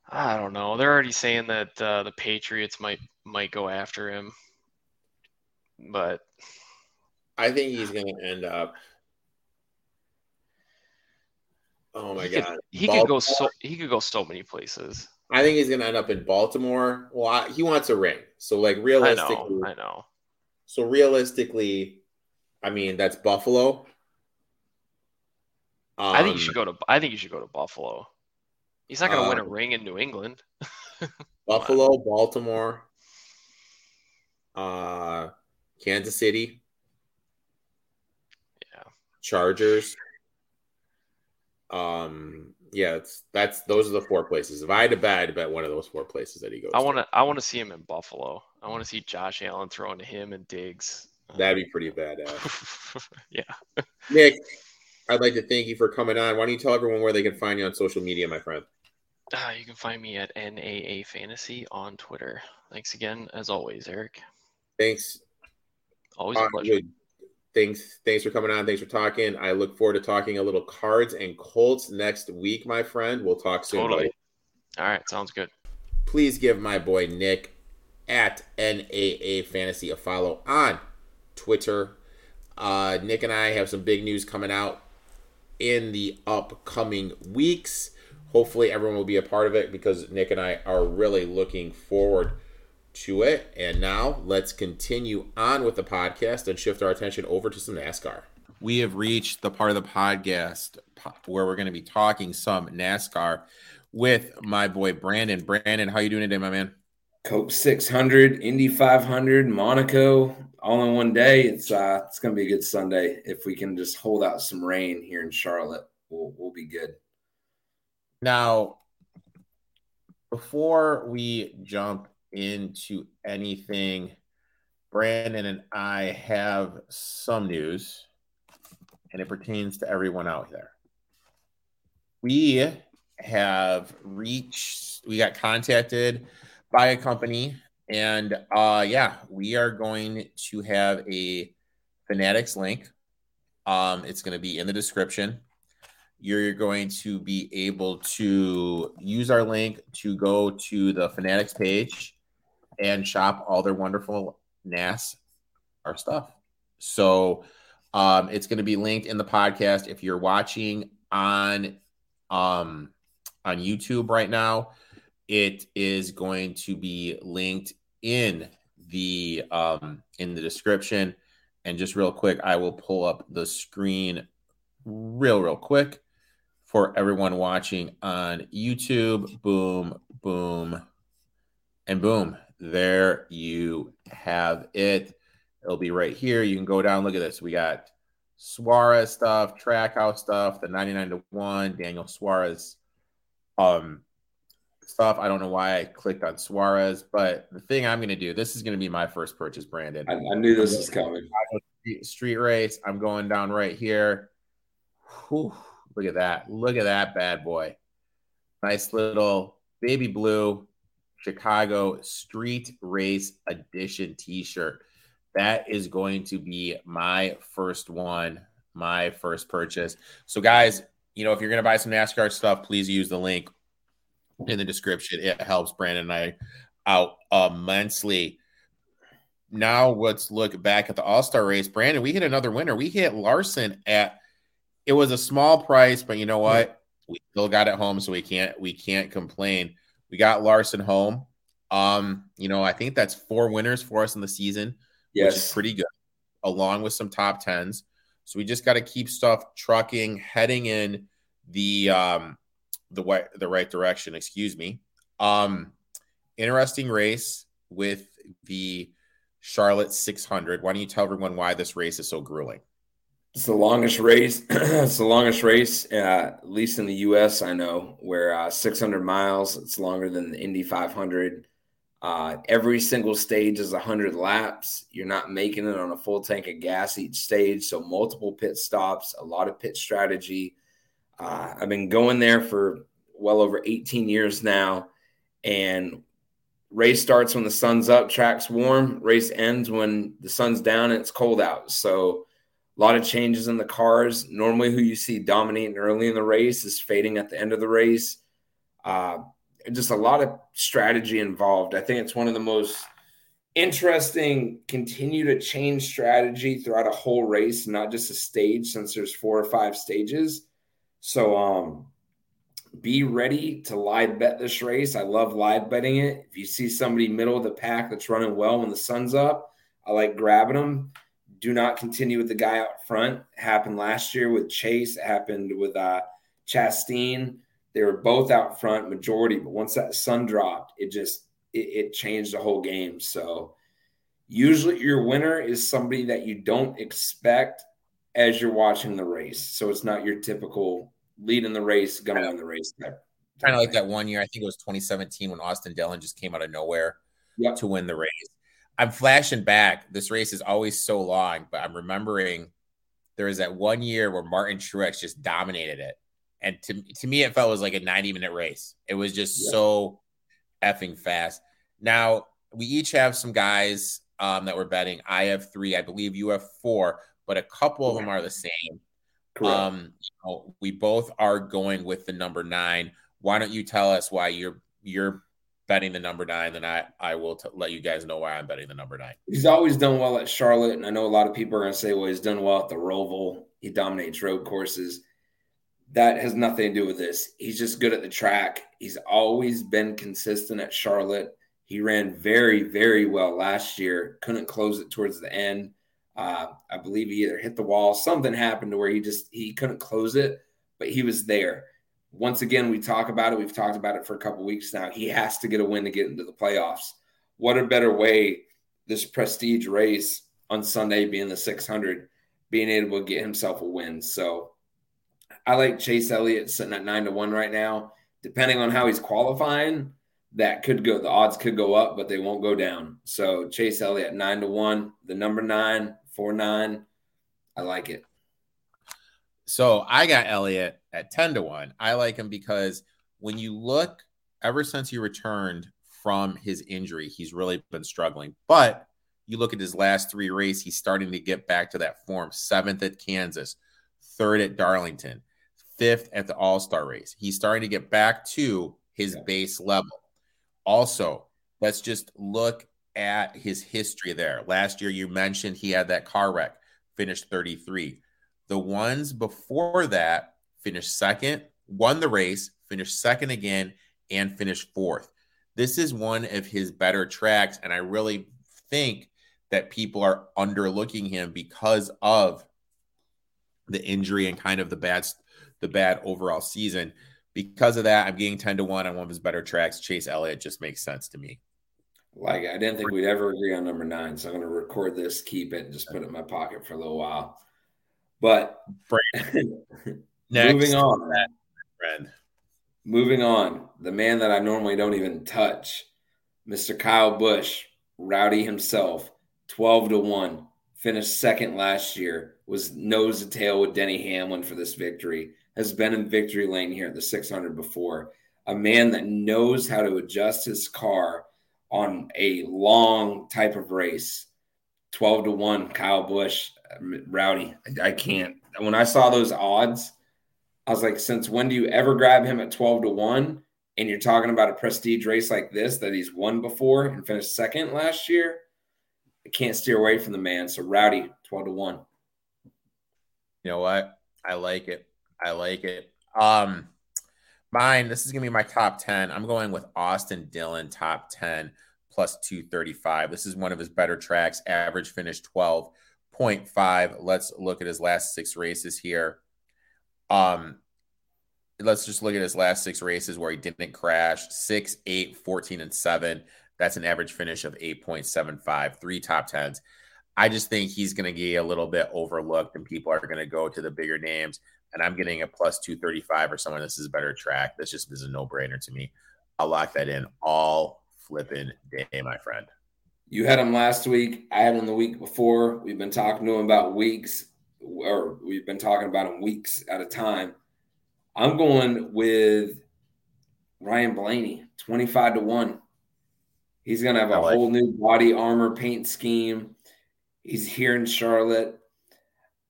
I don't know. They're already saying that uh, the Patriots might might go after him, but I think he's going to end up. Oh my he god, could, he could go so he could go so many places. I think he's going to end up in Baltimore. Well, I, he wants a ring, so like I realistically, know. I know. so realistically, I mean that's Buffalo. I think you Um, should go to. I think you should go to Buffalo. He's not going to win a Um, ring in New England. [laughs] Buffalo, Baltimore, uh, Kansas City, Yeah. Chargers. Um, yeah, it's that's those are the four places. If I had to bet, I'd bet one of those four places that he goes. I want to. I want to see him in Buffalo. I want to see Josh Allen throwing to him and Diggs. That'd be pretty badass. [laughs] yeah. [laughs] Nick, I'd like to thank you for coming on. Why don't you tell everyone where they can find you on social media, my friend? Uh, you can find me at NAA Fantasy on Twitter. Thanks again, as always, Erik. Thanks. Always a pleasure. good. Thanks, thanks for coming on. Thanks for talking. I look forward to talking a little cards and Colts next week, my friend. We'll talk soon. Totally. buddy. All right, sounds good. Please give my boy Nick at NAA Fantasy a follow on Twitter. Uh, Nick and I have some big news coming out in the upcoming weeks. Hopefully, everyone will be a part of it because Nick and I are really looking forward to it. And now let's continue on with the podcast and shift our attention over to some NASCAR. We have reached the part of the podcast where we're going to be talking some NASCAR with my boy Brandon. Brandon, how you doing today, my man? Coke 600, Indy 500, Monaco, all in one day. It's uh, it's gonna be a good Sunday if we can just hold out some rain here in Charlotte. We'll we'll be good. Now, before we jump into anything, Brandon and I have some news, and it pertains to everyone out there. We have reached, we got contacted by a company, and uh, yeah, we are going to have a Fanatics link. Um, it's going to be in the description you're going to be able to use our link to go to the Fanatics page and shop all their wonderful NAS our stuff. So um, it's going to be linked in the podcast. If you're watching on um, on YouTube right now, it is going to be linked in the um, in the description. And just real quick, I will pull up the screen real real quick for everyone watching on YouTube. Boom, boom, and boom. There you have it. It'll be right here. You can go down. Look at this. We got Suarez stuff, track Trackhouse stuff, the 99 to 1, Daniel Suarez um stuff. I don't know why I clicked on Suarez, but the thing I'm going to do, this is going to be my first purchase, Brandon. I, I knew this was coming. Street- Street race. I'm going down right here. Whew, look at that. Look at that bad boy. Nice little baby blue Chicago Street Race Edition t shirt. That is going to be my first one, my first purchase. So, guys, you know, if you're going to buy some NASCAR stuff, please use the link in the description. It helps Brandon and I out immensely. Now let's look back at the All Star race. Brandon, we hit another winner. We hit Larson at it was a small price, but you know what? We still got it home, so we can't we can't complain. We got Larson home. Um, you know, I think that's four winners for us in the season, which is pretty good, along with some top tens. So we just got to keep stuff trucking, heading in the um the way the right direction. Excuse me. Um, interesting race with the Charlotte 600. Why don't you tell everyone why this race is so grueling? It's the longest race. [clears throat] it's the longest race, uh, at least in the U.S. I know, where uh, 600 miles. It's longer than the Indy 500. Uh, every single stage is 100 laps. You're not making it on a full tank of gas each stage, so multiple pit stops, a lot of pit strategy. Uh, I've been going there for well over 18 years now. And race starts when the sun's up, track's warm. Race ends when the sun's down and it's cold out. So a lot of changes in the cars. Normally, who you see dominating early in the race is fading at the end of the race. Uh, just a lot of strategy involved. I think it's one of the most interesting continue to change strategy throughout a whole race, not just a stage, since there's four or five stages. So um be ready to live bet this race. I love live betting it. If you see somebody middle of the pack that's running well when the sun's up, I like grabbing them. Do not continue with the guy out front. Happened last year with Chase. It happened with uh, Chastain. They were both out front majority, but once that sun dropped, it just it, it changed the whole game. So usually your winner is somebody that you don't expect as you're watching the race. So it's not your typical leading the race, gonna win the race type. Kind of like that one year, I think it was 2017 when Austin Dillon just came out of nowhere yep. to win the race. I'm flashing back. This race is always so long, but I'm remembering there was that one year where Martin Truex just dominated it. And to, to me, it felt was like a 90 minute race. It was just yep. so effing fast. Now, we each have some guys um, that we're betting. I have three. I believe you have four, but a couple of them are the same. Um, you know, we both are going with the number nine. Why don't you tell us why you're you're betting the number nine? Then I I will t- let you guys know why I'm betting the number nine. He's always done well at Charlotte, and I know a lot of people are going to say, "Well, he's done well at the Roval. He dominates road courses." That has nothing to do with this. He's just good at the track. He's always been consistent at Charlotte. He ran very, very well last year. Couldn't close it towards the end. Uh, I believe he either hit the wall, something happened to where he just he couldn't close it, but he was there. Once again, we talk about it. We've talked about it for a couple weeks now. He has to get a win to get into the playoffs. What a better way this prestige race on Sunday being the 600, being able to get himself a win. So I like Chase Elliott sitting at nine to one right now. Depending on how he's qualifying, that could go the odds could go up, but they won't go down. So Chase Elliott nine to one, the number nine, four nine. I like it. So I got Elliott at 10 to 1. I like him because when you look, ever since he returned from his injury, he's really been struggling. But you look at his last three races, he's starting to get back to that form. Seventh at Kansas, third at Darlington, fifth at the All Star race. He's starting to get back to his yeah. base level. Also, let's just look at his history there. Last year, you mentioned he had that car wreck, finished 33. The ones before that finished second, won the race, finished second again, and finished fourth. This is one of his better tracks, and I really think that people are underlooking him because of the injury and kind of the bad the bad overall season. Because of that, I'm getting 10 to 1 on one of his better tracks. Chase Elliott just makes sense to me. Like I didn't think we'd ever agree on number nine, so I'm going to record this, keep it, and just put it in my pocket for a little while. But [laughs] moving on, friend. Moving on, the man that I normally don't even touch, Mr. Kyle Busch, Rowdy himself, twelve to one, finished second last year, was nose to tail with Denny Hamlin for this victory. Has been in victory lane here at the 600 before. A man that knows how to adjust his car on a long type of race. 12 to 1, Kyle Busch, Rowdy. I, I can't. When I saw those odds, I was like, since when do you ever grab him at 12 to 1? And you're talking about a prestige race like this that he's won before and finished second last year. I can't steer away from the man. So Rowdy, 12 to 1. You know what? I like it. I like it. Um, Mine, this is to be my top 10. I'm going with Austin Dillon, top 10, plus 235. This is one of his better tracks, average finish 12.5. Let's look at his last six races here. Um, let's just look at his last six races where he didn't crash 6, 8, 14, and 7. That's an average finish of 8.75, three top 10s. I just think he's going to get a little bit overlooked and people are going to go to the bigger names and I'm getting a plus 235 or someone this is a better track. This just is a no brainer to me. I'll lock that in all flipping day, my friend. You had him last week. I had him the week before. We've been talking to him about weeks, or we've been talking about him weeks at a time. I'm going with Ryan Blaney, 25 to 1. He's going to have a like whole new body armor paint scheme. He's here in Charlotte.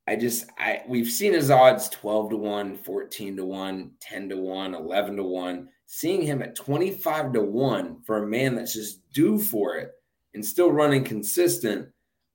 I just I we've seen his odds 12 to 1, 14 to 1, 10 to 1, 11 to 1. Seeing him at 25 to 1 for a man that's just due for it and still running consistent,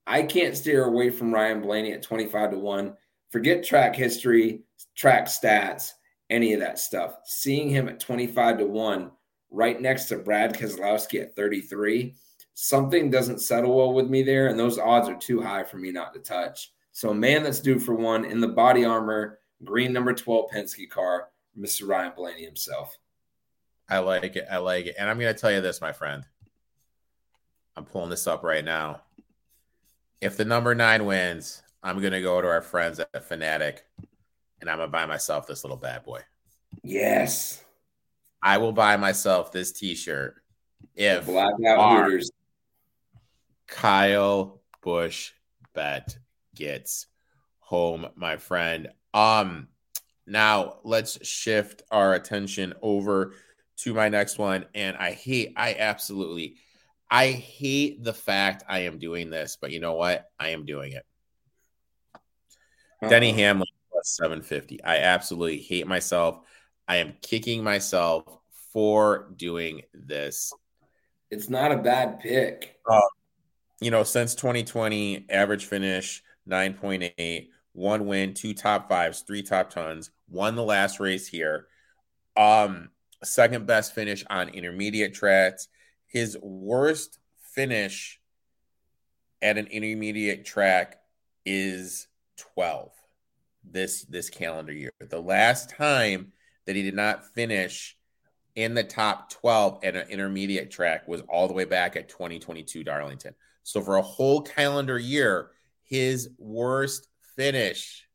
I can't steer away from Ryan Blaney at 25 to 1. Forget track history, track stats, any of that stuff. Seeing him at 25 to 1 right next to Brad Keselowski at 33, something doesn't settle well with me there. And those odds are too high for me not to touch. So, man that's due for one in the body armor, green number 12 Penske car, Mr. Ryan Blaney himself. I like it. I like it. And I'm going to tell you this, my friend. I'm pulling this up right now. If the number nine wins, I'm going to go to our friends at Fanatic and I'm going to buy myself this little bad boy. Yes. I will buy myself this t shirt if Blackout Hooters. Kyle Busch bet gets home, my friend. Um, now let's shift our attention over to my next one. And I hate, I absolutely, I hate the fact I am doing this, but you know what? I am doing it. Uh-huh. Denny Hamlin plus 750. I absolutely hate myself. I am kicking myself for doing this. It's not a bad pick. Uh, you know, since 2020, average finish 9.8, one win, two top fives, three top tons, won the last race here. Um, second best finish on intermediate tracks. His worst finish at an intermediate track is 12 this this calendar year. The last time that he did not finish in the top 12 at an intermediate track was all the way back at 2022 Darlington. So for a whole calendar year, his worst finish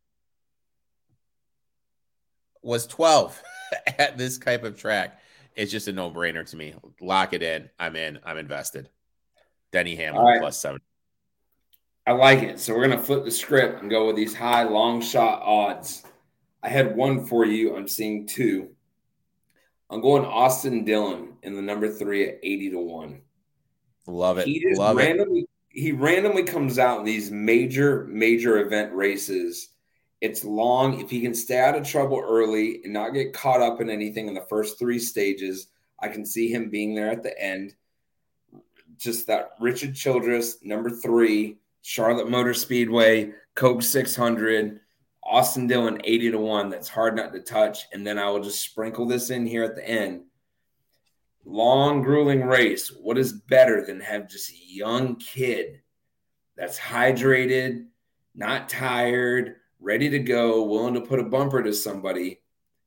was 12 [laughs] at this type of track. It's just a no brainer to me. Lock it in. I'm in. I'm invested. Denny Hamlin right. plus seven. I like it. So we're going to flip the script and go with these high long shot odds. I had one for you. I'm seeing two. I'm going Austin Dillon in the number three at 80 to 1. Love it. He Love randomly, it he randomly comes out in these major, major event races. It's long. If he can stay out of trouble early and not get caught up in anything in the first three stages, I can see him being there at the end. Just that Richard Childress, number three, Charlotte Motor Speedway, Coke 600, Austin Dillon 80 to 1. That's hard not to touch. And then I will just sprinkle this in here at the end long, grueling race, what is better than have just a young kid that's hydrated, not tired, ready to go, willing to put a bumper to somebody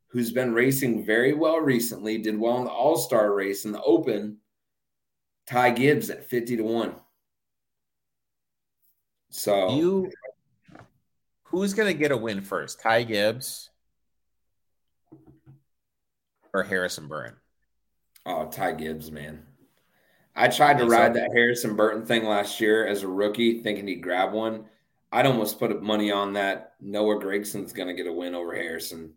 who's been racing very well recently, did well in the All Star race in the Open? Ty Gibbs at 50 to 1. So you who's gonna get a win first? Ty Gibbs or Harrison Burton? Oh, Ty Gibbs, man. I tried to ride that Harrison Burton thing last year as a rookie, thinking he'd grab one. I'd almost put money on that. Noah Gragson's going to get a win over Harrison.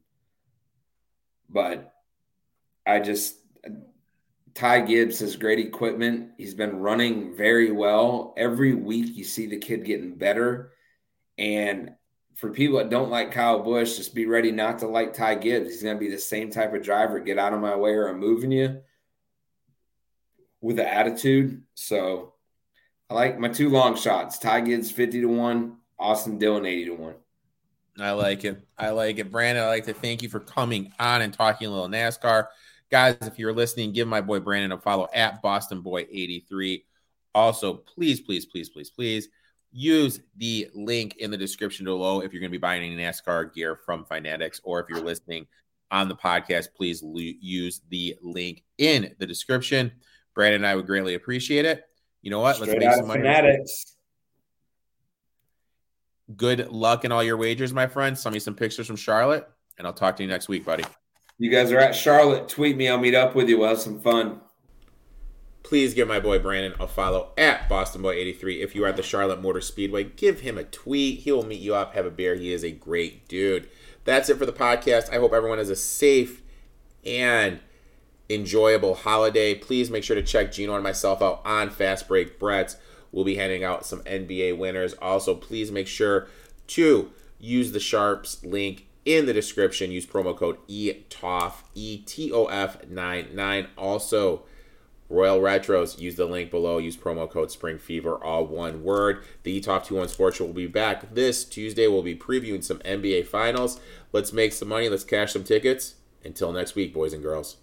But I just, Ty Gibbs has great equipment. He's been running very well. Every week you see the kid getting better. And for people that don't like Kyle Busch, just be ready not to like Ty Gibbs. He's going to be the same type of driver. Get out of my way or I'm moving you with the attitude. So I like my two long shots. Ty Gibbs 50 to 1, Austin Dillon 80 to 1. I like it. I like it. Brandon, I'd like to thank you for coming on and talking a little NASCAR. Guys, if you're listening, give my boy Brandon a follow at Boston Boy 83. Also, please, please, please, please, please use the link in the description below if you're going to be buying any NASCAR gear from Fanatics, or if you're listening on the podcast, please use the link in the description. Brandon and I would greatly appreciate it. You know what? Straight Let's make some money. Fanatics. Good luck in all your wagers, my friend. Send me some pictures from Charlotte, and I'll talk to you next week, buddy. You guys are at Charlotte. Tweet me. I'll meet up with you. We'll have some fun. Please give my boy Brandon a follow at BostonBoy83. If you are at the Charlotte Motor Speedway, give him a tweet. He will meet you up, have a beer. He is a great dude. That's it for the podcast. I hope everyone has a safe and enjoyable holiday. Please make sure to check Gino and myself out on Fast Break Brett's. We'll be handing out some NBA winners. Also, please make sure to use the Sharpz link in the description. Use promo code ETOF, E T O F 99. Also, Royal Retros, use the link below. Use promo code Spring Fever, all one word. The ETOP 21 Sports will be back this Tuesday. We'll be previewing some NBA Finals. Let's make some money. Let's cash some tickets. Until next week, boys and girls.